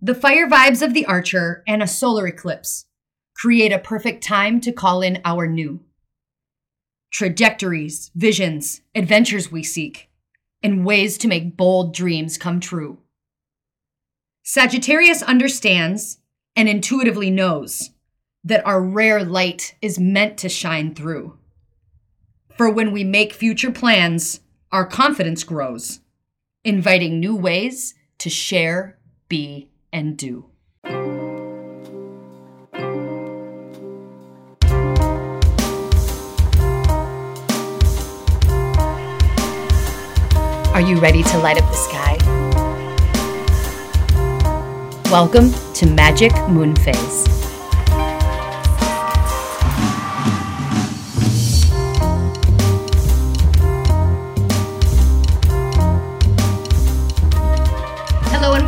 The fire vibes of the Archer and a solar eclipse create a perfect time to call in our new. Trajectories, visions, adventures we seek, and ways to make bold dreams come true. Sagittarius understands and intuitively knows that our rare light is meant to shine through. For when we make future plans, our confidence grows, inviting new ways to share, be, and do. Are you ready to light up the sky? Welcome to Magic Moon Phase.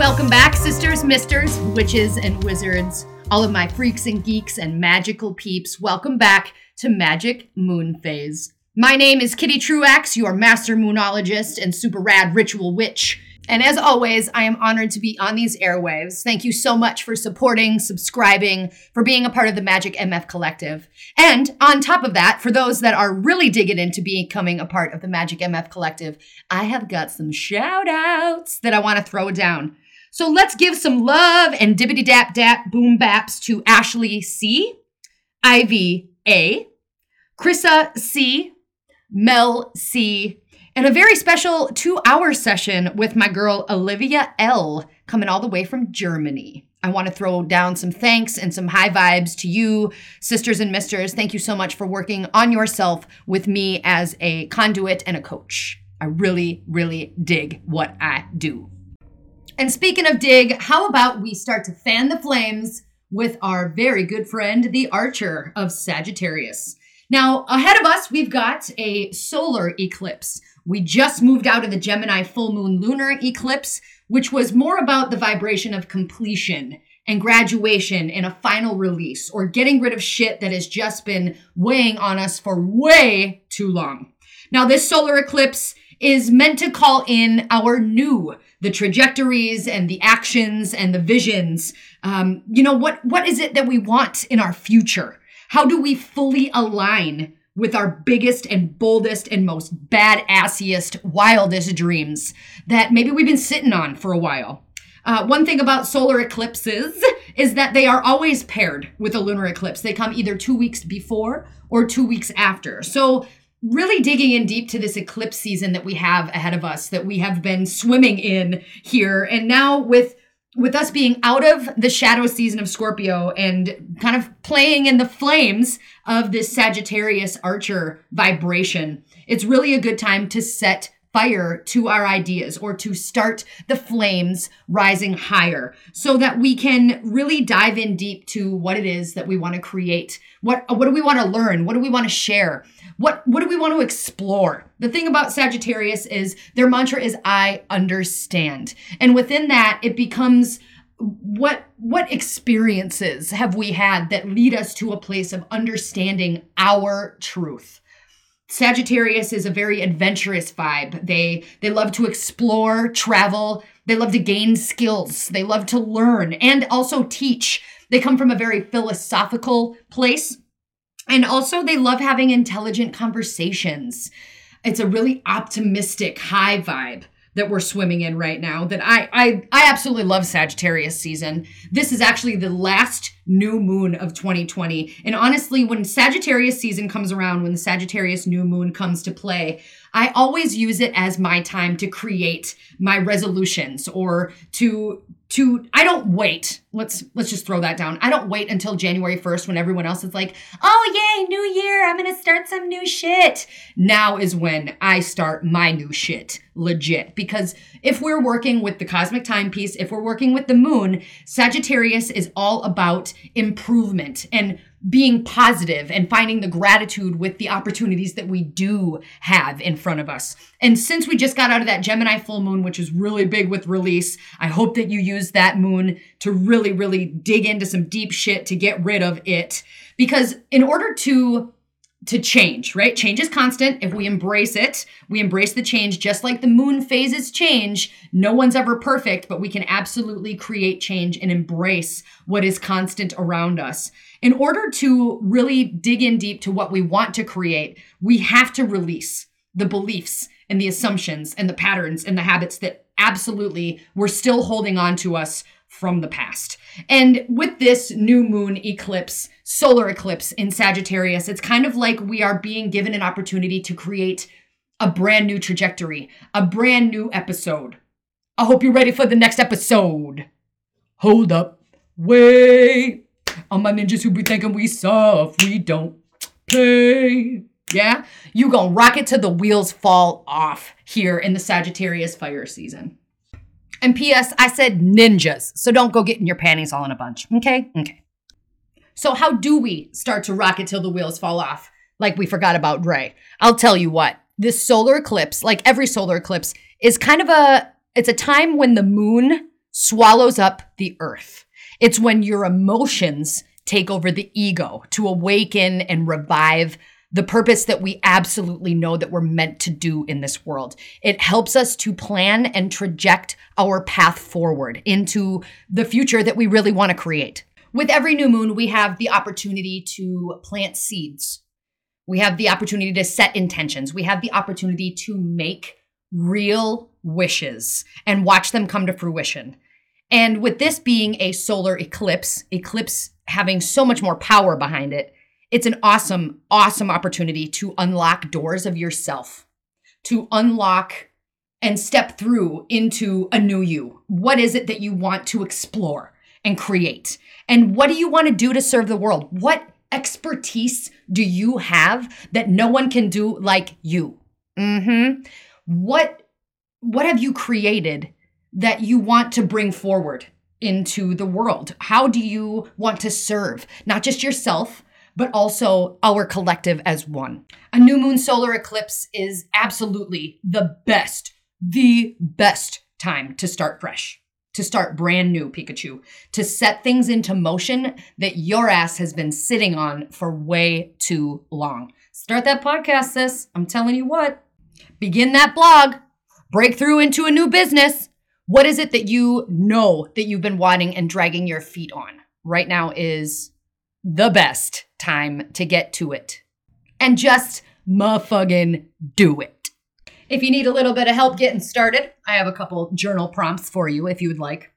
Welcome back, sisters, misters, witches, and wizards, all of my freaks and geeks and magical peeps. Welcome back to Magic Moon Phase. My name is Kitty Truax, your master moonologist and super rad ritual witch. And as always, I am honored to be on these airwaves. Thank you so much for supporting, subscribing, for being a part of the Magic MF Collective. And on top of that, for those that are really digging into becoming a part of the Magic MF Collective, I have got some shout outs that I want to throw down. So let's give some love and dibbity dap dap boom baps to Ashley C, Ivy A, Chrissa C, Mel C, and a very special two hour session with my girl Olivia L, coming all the way from Germany. I want to throw down some thanks and some high vibes to you, sisters and misters. Thank you so much for working on yourself with me as a conduit and a coach. I really, really dig what I do. And speaking of dig, how about we start to fan the flames with our very good friend, the Archer of Sagittarius? Now, ahead of us, we've got a solar eclipse. We just moved out of the Gemini full moon lunar eclipse, which was more about the vibration of completion and graduation and a final release or getting rid of shit that has just been weighing on us for way too long. Now, this solar eclipse is meant to call in our new the trajectories and the actions and the visions um, you know what what is it that we want in our future how do we fully align with our biggest and boldest and most badassiest, wildest dreams that maybe we've been sitting on for a while? Uh, one thing about solar eclipses is that they are always paired with a lunar eclipse. They come either two weeks before or two weeks after. So, really digging in deep to this eclipse season that we have ahead of us, that we have been swimming in here. And now, with with us being out of the shadow season of Scorpio and kind of playing in the flames of this Sagittarius Archer vibration, it's really a good time to set fire to our ideas or to start the flames rising higher so that we can really dive in deep to what it is that we want to create. What what do we want to learn? What do we want to share? What what do we want to explore? The thing about Sagittarius is their mantra is I understand. And within that it becomes what what experiences have we had that lead us to a place of understanding our truth? Sagittarius is a very adventurous vibe. They they love to explore, travel, they love to gain skills, they love to learn and also teach. They come from a very philosophical place and also, they love having intelligent conversations. It's a really optimistic, high vibe that we're swimming in right now that I I I absolutely love Sagittarius season. This is actually the last new moon of 2020. And honestly, when Sagittarius season comes around, when the Sagittarius new moon comes to play, I always use it as my time to create my resolutions or to to I don't wait. Let's let's just throw that down. I don't wait until January 1st when everyone else is like, "Oh yay, new year. I'm going to start some new shit." Now is when I start my new shit, legit. Because if we're working with the cosmic timepiece, if we're working with the moon, Sagittarius is all about improvement and being positive and finding the gratitude with the opportunities that we do have in front of us. And since we just got out of that Gemini full moon, which is really big with release, I hope that you use that moon to really, really dig into some deep shit to get rid of it. Because in order to to change, right? Change is constant. If we embrace it, we embrace the change just like the moon phases change. No one's ever perfect, but we can absolutely create change and embrace what is constant around us. In order to really dig in deep to what we want to create, we have to release the beliefs and the assumptions and the patterns and the habits that absolutely we're still holding on to us from the past. And with this new moon eclipse, solar eclipse in Sagittarius, it's kind of like we are being given an opportunity to create a brand new trajectory, a brand new episode. I hope you're ready for the next episode. Hold up. Wait. All my ninjas who be thinking we soft, we don't play. Yeah? You gonna rock it till the wheels fall off here in the Sagittarius fire season. And P.S., I said ninjas, so don't go getting your panties all in a bunch. Okay? Okay. So, how do we start to rock it till the wheels fall off? Like we forgot about Dre. I'll tell you what, this solar eclipse, like every solar eclipse, is kind of a it's a time when the moon swallows up the earth. It's when your emotions take over the ego to awaken and revive the purpose that we absolutely know that we're meant to do in this world. It helps us to plan and traject our path forward into the future that we really want to create. With every new moon, we have the opportunity to plant seeds. We have the opportunity to set intentions. We have the opportunity to make real wishes and watch them come to fruition. And with this being a solar eclipse, eclipse having so much more power behind it, it's an awesome, awesome opportunity to unlock doors of yourself, to unlock and step through into a new you. What is it that you want to explore and create? And what do you want to do to serve the world? What expertise do you have that no one can do like you? Mm-hmm. What what have you created that you want to bring forward into the world? How do you want to serve not just yourself, but also our collective as one. A new moon solar eclipse is absolutely the best, the best time to start fresh, to start brand new, Pikachu, to set things into motion that your ass has been sitting on for way too long. Start that podcast, sis. I'm telling you what. Begin that blog. Break through into a new business. What is it that you know that you've been wanting and dragging your feet on? Right now is the best time to get to it. And just motherfucking do it. If you need a little bit of help getting started, I have a couple journal prompts for you if you would like.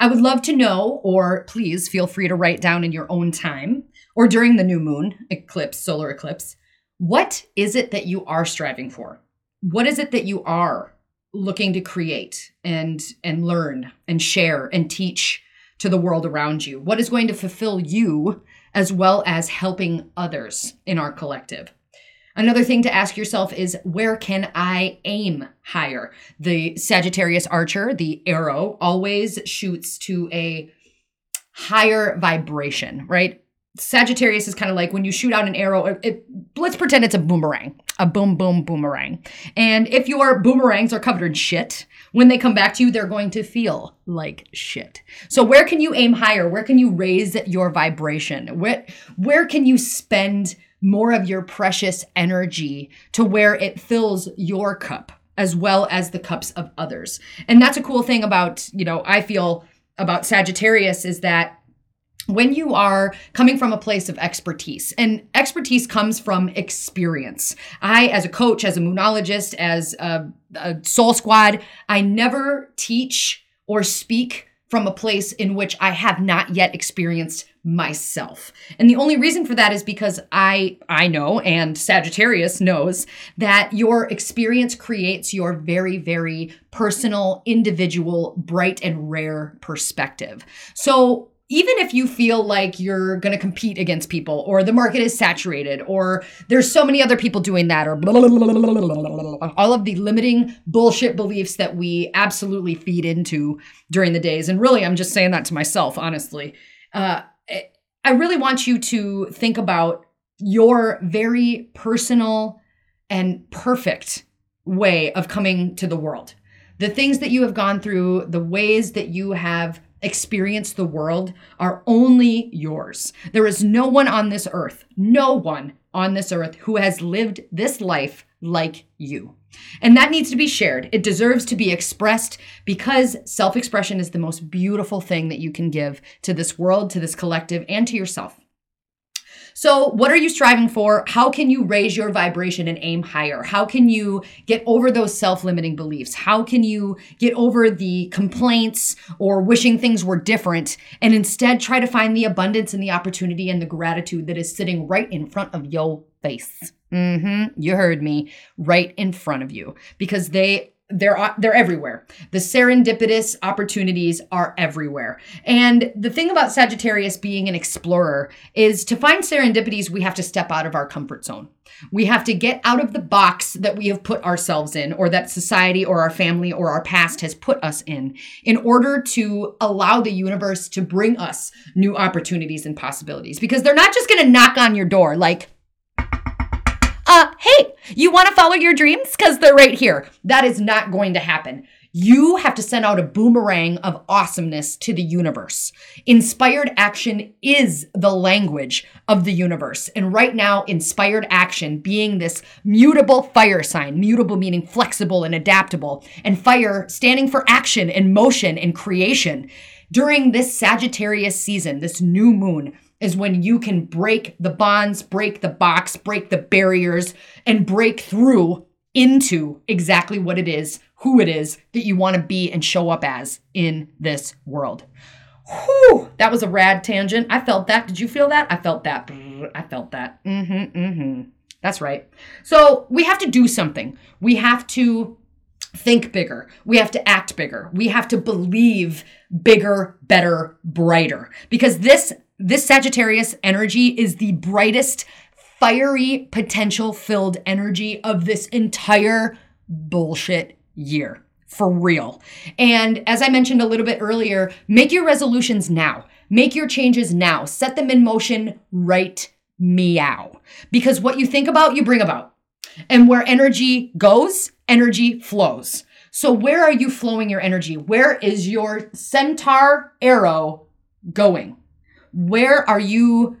I would love to know, or please feel free to write down in your own time or during the new moon eclipse, solar eclipse, what is it that you are striving for? What is it that you are looking to create and and learn and share and teach to the world around you? What is going to fulfill you as well as helping others in our collective. Another thing to ask yourself is where can I aim higher? The Sagittarius archer, the arrow, always shoots to a higher vibration, right? Sagittarius is kind of like when you shoot out an arrow, it, let's pretend it's a boomerang, a boom, boom, boomerang. And if your boomerangs are covered in shit, when they come back to you, they're going to feel like shit. So where can you aim higher? Where can you raise your vibration? Where, where can you spend more of your precious energy to where it fills your cup as well as the cups of others? And that's a cool thing about, you know, I feel about Sagittarius is that when you are coming from a place of expertise, and expertise comes from experience. I, as a coach, as a moonologist, as a, a soul squad, I never teach or speak from a place in which I have not yet experienced myself. And the only reason for that is because I I know and Sagittarius knows that your experience creates your very very personal, individual, bright and rare perspective. So even if you feel like you're going to compete against people or the market is saturated or there's so many other people doing that or all of the limiting bullshit beliefs that we absolutely feed into during the days. And really, I'm just saying that to myself, honestly. Uh, I really want you to think about your very personal and perfect way of coming to the world. The things that you have gone through, the ways that you have experience the world are only yours. There is no one on this earth, no one on this earth who has lived this life like you. And that needs to be shared. It deserves to be expressed because self expression is the most beautiful thing that you can give to this world, to this collective, and to yourself. So, what are you striving for? How can you raise your vibration and aim higher? How can you get over those self limiting beliefs? How can you get over the complaints or wishing things were different and instead try to find the abundance and the opportunity and the gratitude that is sitting right in front of your face? Mm-hmm. You heard me. Right in front of you because they they're they're everywhere. The serendipitous opportunities are everywhere. And the thing about Sagittarius being an explorer is to find serendipities we have to step out of our comfort zone. We have to get out of the box that we have put ourselves in or that society or our family or our past has put us in in order to allow the universe to bring us new opportunities and possibilities because they're not just going to knock on your door like uh, hey, you want to follow your dreams? Because they're right here. That is not going to happen. You have to send out a boomerang of awesomeness to the universe. Inspired action is the language of the universe. And right now, inspired action being this mutable fire sign, mutable meaning flexible and adaptable, and fire standing for action and motion and creation. During this Sagittarius season, this new moon, is when you can break the bonds, break the box, break the barriers, and break through into exactly what it is, who it is that you want to be and show up as in this world. Whew, that was a rad tangent. I felt that. Did you feel that? I felt that. I felt that. Mm-hmm, mm-hmm. That's right. So we have to do something. We have to think bigger. We have to act bigger. We have to believe bigger, better, brighter. Because this this Sagittarius energy is the brightest, fiery, potential filled energy of this entire bullshit year. For real. And as I mentioned a little bit earlier, make your resolutions now. Make your changes now. Set them in motion right meow. Because what you think about, you bring about. And where energy goes, energy flows. So, where are you flowing your energy? Where is your centaur arrow going? Where are you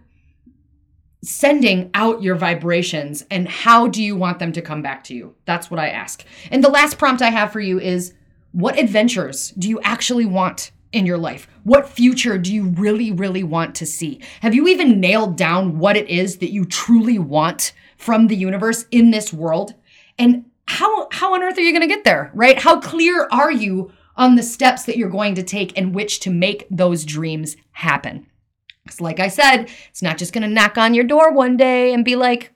sending out your vibrations and how do you want them to come back to you? That's what I ask. And the last prompt I have for you is what adventures do you actually want in your life? What future do you really, really want to see? Have you even nailed down what it is that you truly want from the universe in this world? And how, how on earth are you going to get there, right? How clear are you on the steps that you're going to take and which to make those dreams happen? Because, like I said, it's not just going to knock on your door one day and be like,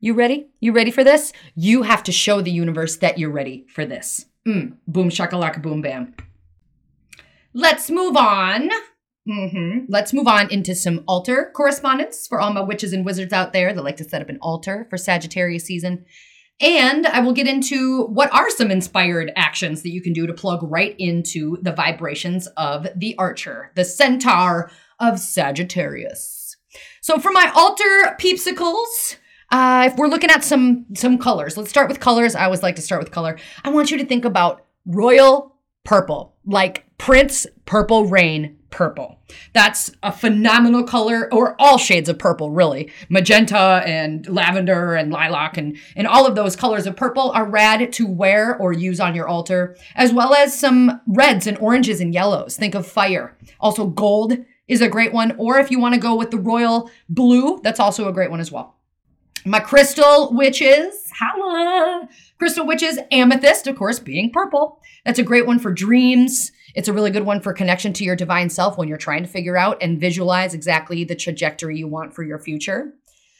you ready? You ready for this? You have to show the universe that you're ready for this. Mm, boom, shakalaka, boom, bam. Let's move on. Mm-hmm. Let's move on into some altar correspondence for all my witches and wizards out there that like to set up an altar for Sagittarius season. And I will get into what are some inspired actions that you can do to plug right into the vibrations of the archer, the centaur of Sagittarius. So for my altar peepsicles, uh, if we're looking at some some colors, let's start with colors. I always like to start with color. I want you to think about royal purple, like Prince Purple Rain purple. That's a phenomenal color, or all shades of purple, really. Magenta and lavender and lilac and, and all of those colors of purple are rad to wear or use on your altar, as well as some reds and oranges and yellows. Think of fire. Also, gold is a great one. Or if you want to go with the royal blue, that's also a great one as well. My crystal witches, holla! Crystal witches, amethyst, of course, being purple. That's a great one for dreams. It's a really good one for connection to your divine self when you're trying to figure out and visualize exactly the trajectory you want for your future.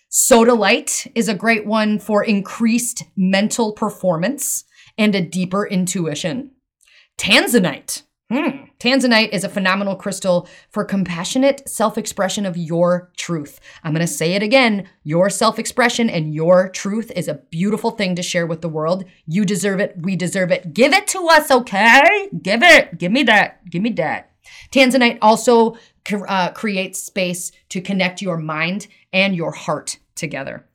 Sodalite is a great one for increased mental performance and a deeper intuition. Tanzanite Hmm. Tanzanite is a phenomenal crystal for compassionate self expression of your truth. I'm going to say it again. Your self expression and your truth is a beautiful thing to share with the world. You deserve it. We deserve it. Give it to us, okay? Give it. Give me that. Give me that. Tanzanite also uh, creates space to connect your mind and your heart together.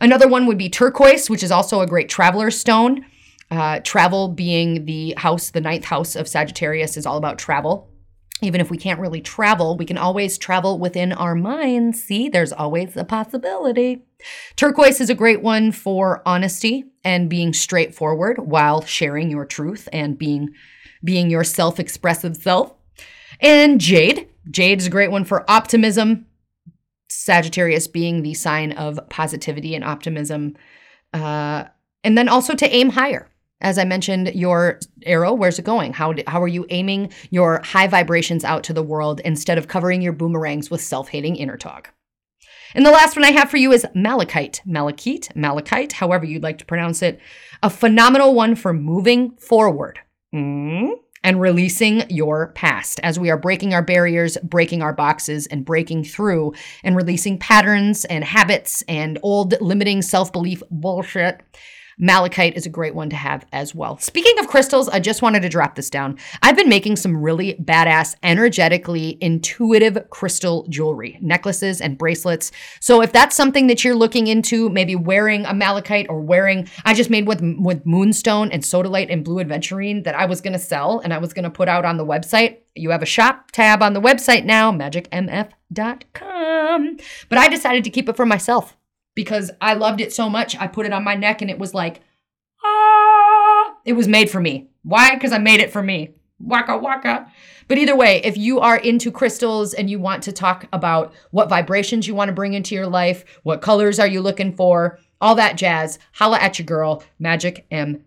Another one would be turquoise, which is also a great traveler stone. Uh, travel being the house, the ninth house of Sagittarius is all about travel. even if we can't really travel, we can always travel within our minds. See, there's always a possibility. Turquoise is a great one for honesty and being straightforward while sharing your truth and being being your self-expressive self. And jade, jade is a great one for optimism. Sagittarius being the sign of positivity and optimism. Uh, and then also to aim higher as I mentioned, your arrow, where's it going? How, how are you aiming your high vibrations out to the world instead of covering your boomerangs with self hating inner talk? And the last one I have for you is malachite, malachite, malachite, however you'd like to pronounce it. A phenomenal one for moving forward mm, and releasing your past as we are breaking our barriers, breaking our boxes, and breaking through and releasing patterns and habits and old limiting self belief bullshit Malachite is a great one to have as well. Speaking of crystals, I just wanted to drop this down. I've been making some really badass, energetically intuitive crystal jewelry, necklaces and bracelets. So if that's something that you're looking into, maybe wearing a malachite or wearing, I just made with with moonstone and sodalite and blue aventurine that I was going to sell and I was going to put out on the website. You have a shop tab on the website now, magicmf.com. But I decided to keep it for myself because I loved it so much. I put it on my neck and it was like, ah, it was made for me. Why? Because I made it for me. Waka waka. But either way, if you are into crystals and you want to talk about what vibrations you want to bring into your life, what colors are you looking for, all that jazz, holla at your girl, magicmf.com.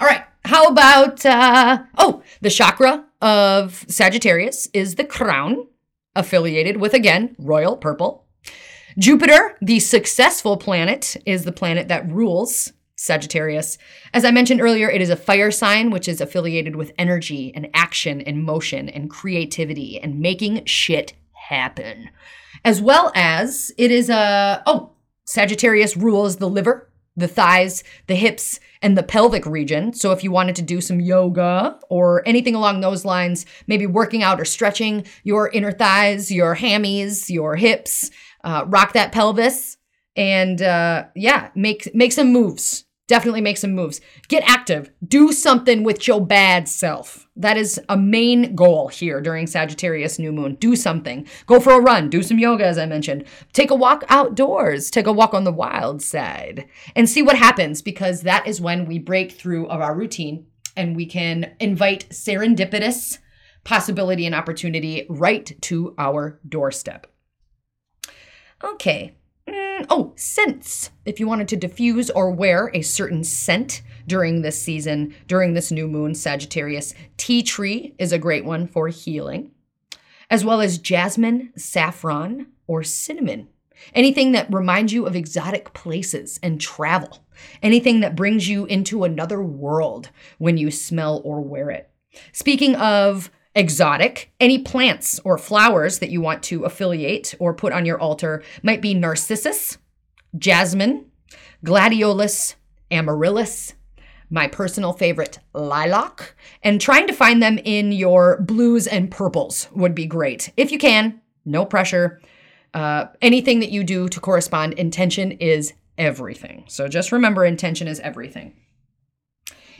All right, how about, uh, oh, the chakra of Sagittarius is the crown, affiliated with, again, royal purple. Jupiter, the successful planet, is the planet that rules Sagittarius. As I mentioned earlier, it is a fire sign, which is affiliated with energy and action and motion and creativity and making shit happen. As well as it is a, oh, Sagittarius rules the liver, the thighs, the hips, and the pelvic region. So if you wanted to do some yoga or anything along those lines, maybe working out or stretching your inner thighs, your hammies, your hips, uh, rock that pelvis, and uh, yeah, make make some moves. Definitely make some moves. Get active. Do something with your bad self. That is a main goal here during Sagittarius new moon. Do something. Go for a run. Do some yoga, as I mentioned. Take a walk outdoors. Take a walk on the wild side and see what happens because that is when we break through of our routine and we can invite serendipitous possibility and opportunity right to our doorstep. Okay. Mm, oh, scents. If you wanted to diffuse or wear a certain scent during this season, during this new moon, Sagittarius, tea tree is a great one for healing, as well as jasmine, saffron, or cinnamon. Anything that reminds you of exotic places and travel. Anything that brings you into another world when you smell or wear it. Speaking of exotic. Any plants or flowers that you want to affiliate or put on your altar might be narcissus, jasmine, gladiolus, amaryllis, my personal favorite, lilac, and trying to find them in your blues and purples would be great. If you can, no pressure. Uh, anything that you do to correspond, intention is everything. So just remember, intention is everything.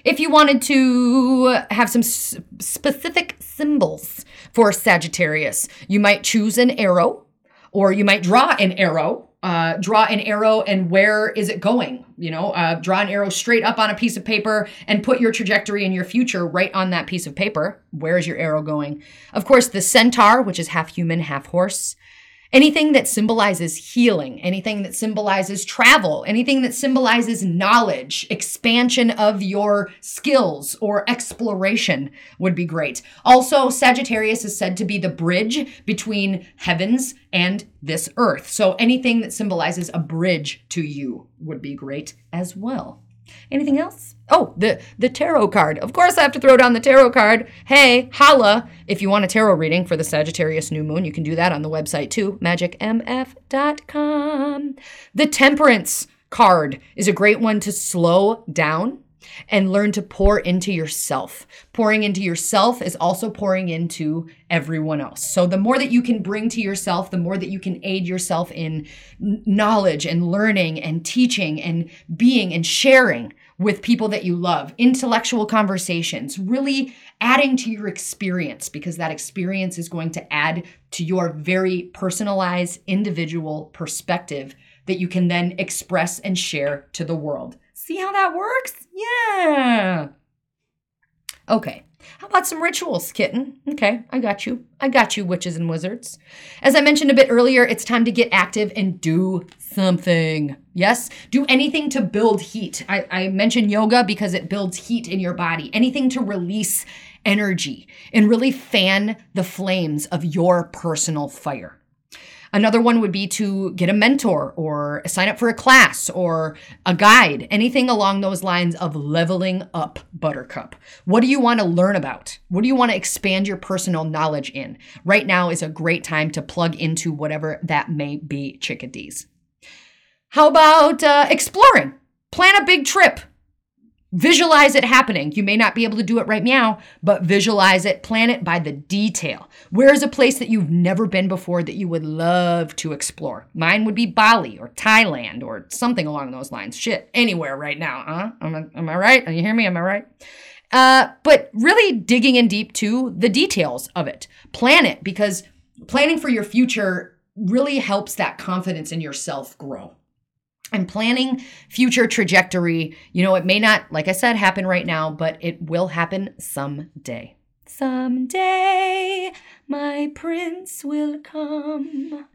If you wanted to have some s- specific symbols for Sagittarius, you might choose an arrow or you might draw an arrow. Uh, draw an arrow and where is it going? You know, uh, draw an arrow straight up on a piece of paper and put your trajectory and your future right on that piece of paper. Where is your arrow going? Of course, the centaur, which is half human, half horse. Anything that symbolizes healing, anything that symbolizes travel, anything that symbolizes knowledge, expansion of your skills, or exploration would be great. Also, Sagittarius is said to be the bridge between heavens and this earth. So anything that symbolizes a bridge to you would be great as well. Anything else? Oh, the the tarot card. Of course, I have to throw down the tarot card. Hey, holla! If you want a tarot reading for the Sagittarius new moon, you can do that on the website too, magicmf.com. The Temperance card is a great one to slow down and learn to pour into yourself. Pouring into yourself is also pouring into everyone else. So the more that you can bring to yourself, the more that you can aid yourself in knowledge and learning and teaching and being and sharing with people that you love, intellectual conversations, really adding to your experience because that experience is going to add to your very personalized, individual perspective that you can then express and share to the world. See how that works? Yeah. Okay. How about some rituals, kitten? Okay, I got you. I got you, witches and wizards. As I mentioned a bit earlier, it's time to get active and do something. Yes, do anything to build heat. I, I mentioned yoga because it builds heat in your body, anything to release energy and really fan the flames of your personal fire. Another one would be to get a mentor or sign up for a class or a guide, anything along those lines of leveling up Buttercup. What do you want to learn about? What do you want to expand your personal knowledge in? Right now is a great time to plug into whatever that may be, chickadees. How about uh, exploring? Plan a big trip. Visualize it happening. You may not be able to do it right now, but visualize it, plan it by the detail. Where is a place that you've never been before that you would love to explore? Mine would be Bali or Thailand or something along those lines. Shit, anywhere right now, huh? Am I, am I right? You hear me? Am I right? Uh, but really digging in deep to the details of it. Plan it because planning for your future really helps that confidence in yourself grow and planning future trajectory. You know, it may not, like I said, happen right now, but it will happen someday. Someday, my prince will come.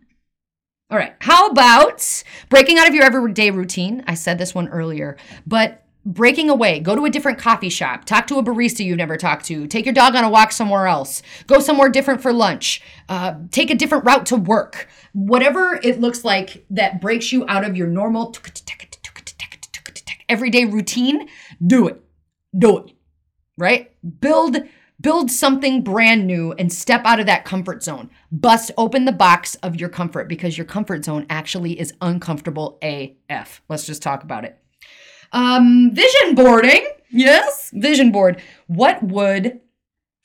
All right, how about breaking out of your everyday routine? I said this one earlier, but breaking away, go to a different coffee shop, talk to a barista you've never talked to, take your dog on a walk somewhere else, go somewhere different for lunch, uh, take a different route to work, whatever it looks like that breaks you out of your normal everyday routine, do it. Do it. Right? Build build something brand new and step out of that comfort zone. Bust open the box of your comfort because your comfort zone actually is uncomfortable AF. Let's just talk about it. Um, vision boarding. Yes, vision board. What would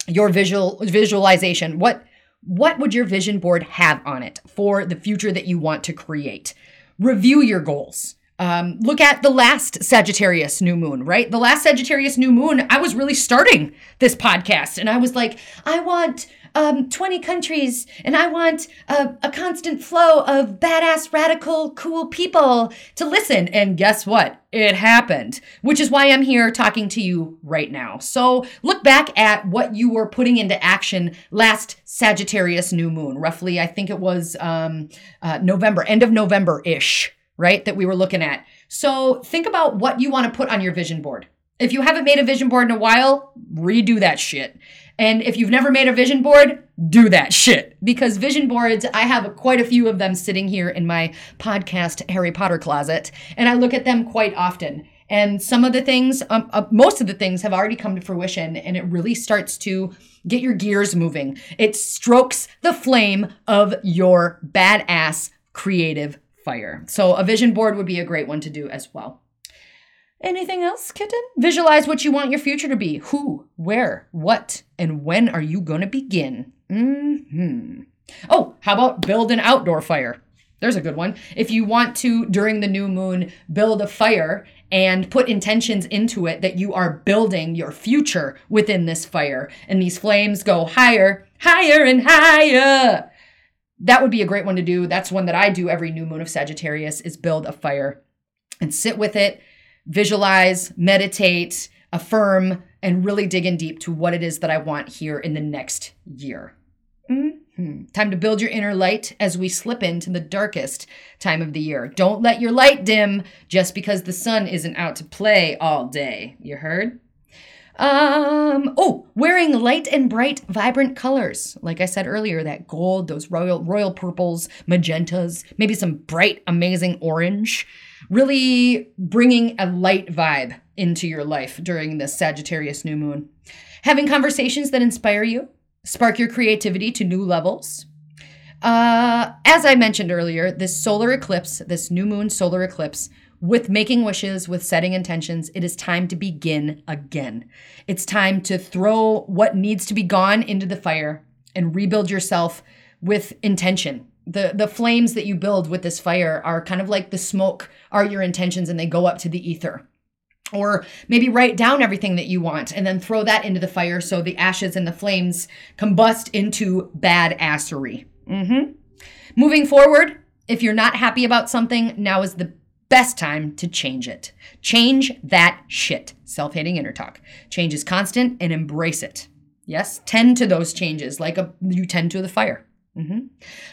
your visual visualization, what what would your vision board have on it for the future that you want to create? Review your goals. Um, look at the last Sagittarius new moon, right? The last Sagittarius new moon, I was really starting this podcast and I was like, I want um, 20 countries and I want a, a constant flow of badass, radical, cool people to listen. And guess what? It happened, which is why I'm here talking to you right now. So look back at what you were putting into action last Sagittarius new moon, roughly, I think it was um, uh, November, end of November ish, right? That we were looking at. So think about what you want to put on your vision board. If you haven't made a vision board in a while, redo that shit. And if you've never made a vision board, do that shit. Because vision boards, I have quite a few of them sitting here in my podcast Harry Potter closet, and I look at them quite often. And some of the things, um, uh, most of the things have already come to fruition, and it really starts to get your gears moving. It strokes the flame of your badass creative fire. So, a vision board would be a great one to do as well. Anything else, kitten? Visualize what you want your future to be. Who, where, what, and when are you going to begin? hmm Oh, how about build an outdoor fire? There's a good one. If you want to, during the new moon, build a fire and put intentions into it that you are building your future within this fire, and these flames go higher, higher, and higher. That would be a great one to do. That's one that I do every new moon of Sagittarius is build a fire and sit with it visualize, meditate, affirm, and really dig in deep to what it is that I want here in the next year. Mm-hmm. Time to build your inner light as we slip into the darkest time of the year. Don't let your light dim just because the sun isn't out to play all day. You heard? Um, oh, wearing light and bright, vibrant colors. Like I said earlier, that gold, those royal royal purples, magentas, maybe some bright, amazing orange really bringing a light vibe into your life during this Sagittarius new moon. Having conversations that inspire you, spark your creativity to new levels. Uh, as I mentioned earlier, this solar eclipse, this new moon solar eclipse, with making wishes, with setting intentions, it is time to begin again. It's time to throw what needs to be gone into the fire and rebuild yourself with intention, the the flames that you build with this fire are kind of like the smoke are your intentions and they go up to the ether Or maybe write down everything that you want and then throw that into the fire so the ashes and the flames combust into badassery. Mm-hmm. Moving forward, if you're not happy about something, now is the best time to change it. Change that shit. Self hating inner talk. Change is constant and embrace it. Yes, tend to those changes like a, you tend to the fire. Mm-hmm.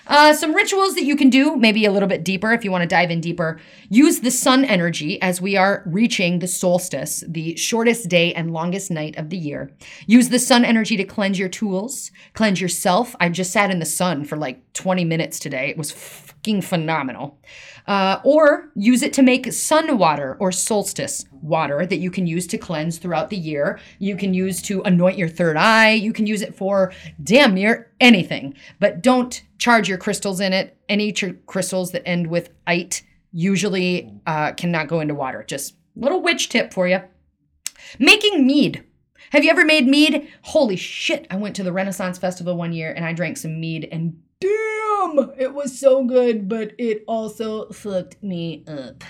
Uh, some rituals that you can do, maybe a little bit deeper if you want to dive in deeper. Use the sun energy as we are reaching the solstice, the shortest day and longest night of the year. Use the sun energy to cleanse your tools, cleanse yourself. I just sat in the sun for like 20 minutes today. It was fucking phenomenal. Uh, or use it to make sun water or solstice water that you can use to cleanse throughout the year. You can use to anoint your third eye. You can use it for damn near anything. But don't charge your crystals in it. Any tr- crystals that end with ite usually uh, cannot go into water. Just little witch tip for you. Making mead. Have you ever made mead? Holy shit. I went to the Renaissance Festival one year and I drank some mead and damn, it was so good, but it also fucked me up.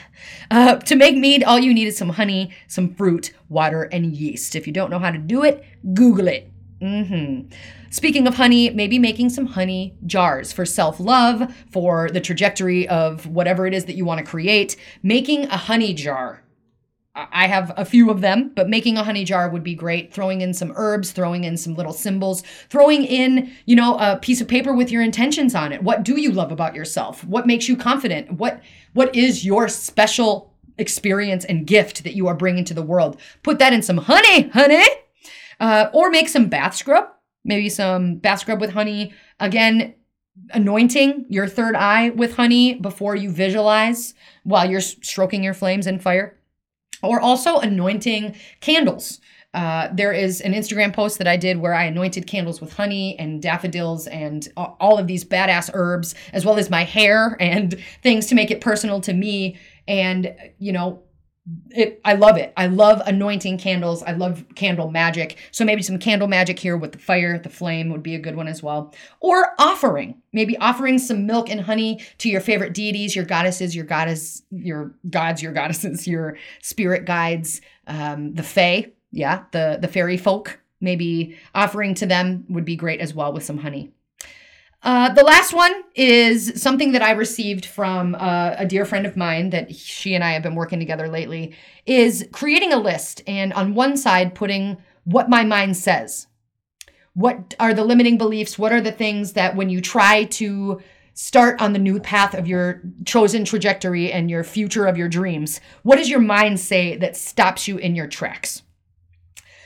Uh, to make mead, all you need is some honey, some fruit, water, and yeast. If you don't know how to do it, Google it. Mm-hmm. Speaking of honey, maybe making some honey jars for self love, for the trajectory of whatever it is that you want to create. Making a honey jar I have a few of them, but making a honey jar would be great. Throwing in some herbs, throwing in some little symbols, throwing in, you know, a piece of paper with your intentions on it. What do you love about yourself? What makes you confident? What what is your special experience and gift that you are bringing to the world? Put that in some honey, honey. Uh, or make some bath scrub. Maybe some bath scrub with honey. Again, anointing your third eye with honey before you visualize while you're stroking your flames in fire or also anointing candles. Uh, there is an Instagram post that I did where I anointed candles with honey and daffodils and all of these badass herbs, as well as my hair and things to make it personal to me. And, you know, it I love it. I love anointing candles. I love candle magic. So maybe some candle magic here with the fire, the flame would be a good one as well. Or offering. Maybe offering some milk and honey to your favorite deities, your goddesses, your goddess, your gods, your goddesses, your spirit guides, um, the fae, yeah, the the fairy folk. Maybe offering to them would be great as well with some honey. Uh, the last one is something that I received from uh, a dear friend of mine that she and I have been working together lately. Is creating a list and on one side putting what my mind says. What are the limiting beliefs? What are the things that when you try to start on the new path of your chosen trajectory and your future of your dreams, what does your mind say that stops you in your tracks?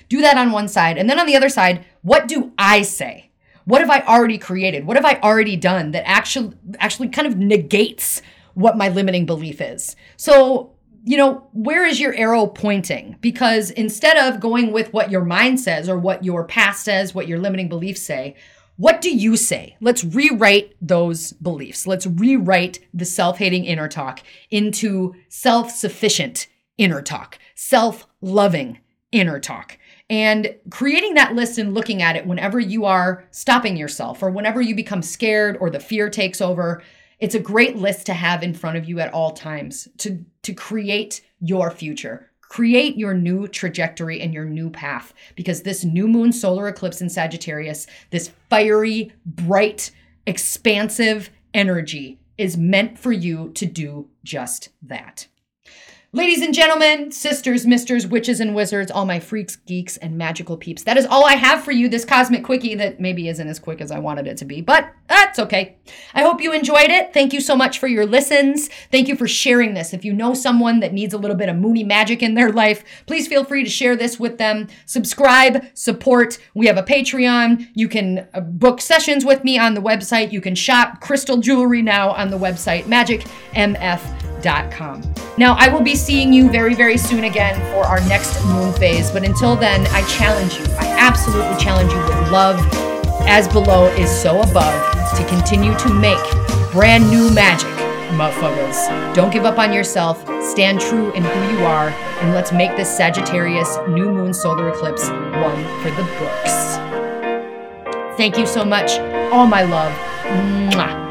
Do that on one side. And then on the other side, what do I say? What have I already created? What have I already done that actually actually kind of negates what my limiting belief is? So, you know, where is your arrow pointing? Because instead of going with what your mind says or what your past says, what your limiting beliefs say, what do you say? Let's rewrite those beliefs. Let's rewrite the self hating inner talk into self sufficient inner talk, self loving inner talk. And creating that list and looking at it whenever you are stopping yourself or whenever you become scared or the fear takes over, it's a great list to have in front of you at all times to, to create your future. Create your new trajectory and your new path because this new moon solar eclipse in Sagittarius, this fiery, bright, expansive energy is meant for you to do just that. Ladies and gentlemen, sisters, misters, witches, and wizards, all my freaks, geeks, and magical peeps, that is all I have for you this cosmic quickie that maybe isn't as quick as I wanted it to be, but that's okay. I hope you enjoyed it. Thank you so much for your listens. Thank you for sharing this. If you know someone that needs a little bit of moony magic in their life, please feel free to share this with them. Subscribe, support. We have a Patreon. You can uh, book sessions with me on the website. You can shop crystal jewelry now on the website, magicmf.com. Now, I will be seeing you very, very soon again for our next moon phase, but until then, I challenge you, I absolutely challenge you with love, as below is so above, to continue to make brand new magic, motherfuckers. Don't give up on yourself, stand true in who you are, and let's make this Sagittarius new moon solar eclipse one for the books. Thank you so much. All my love. Mwah.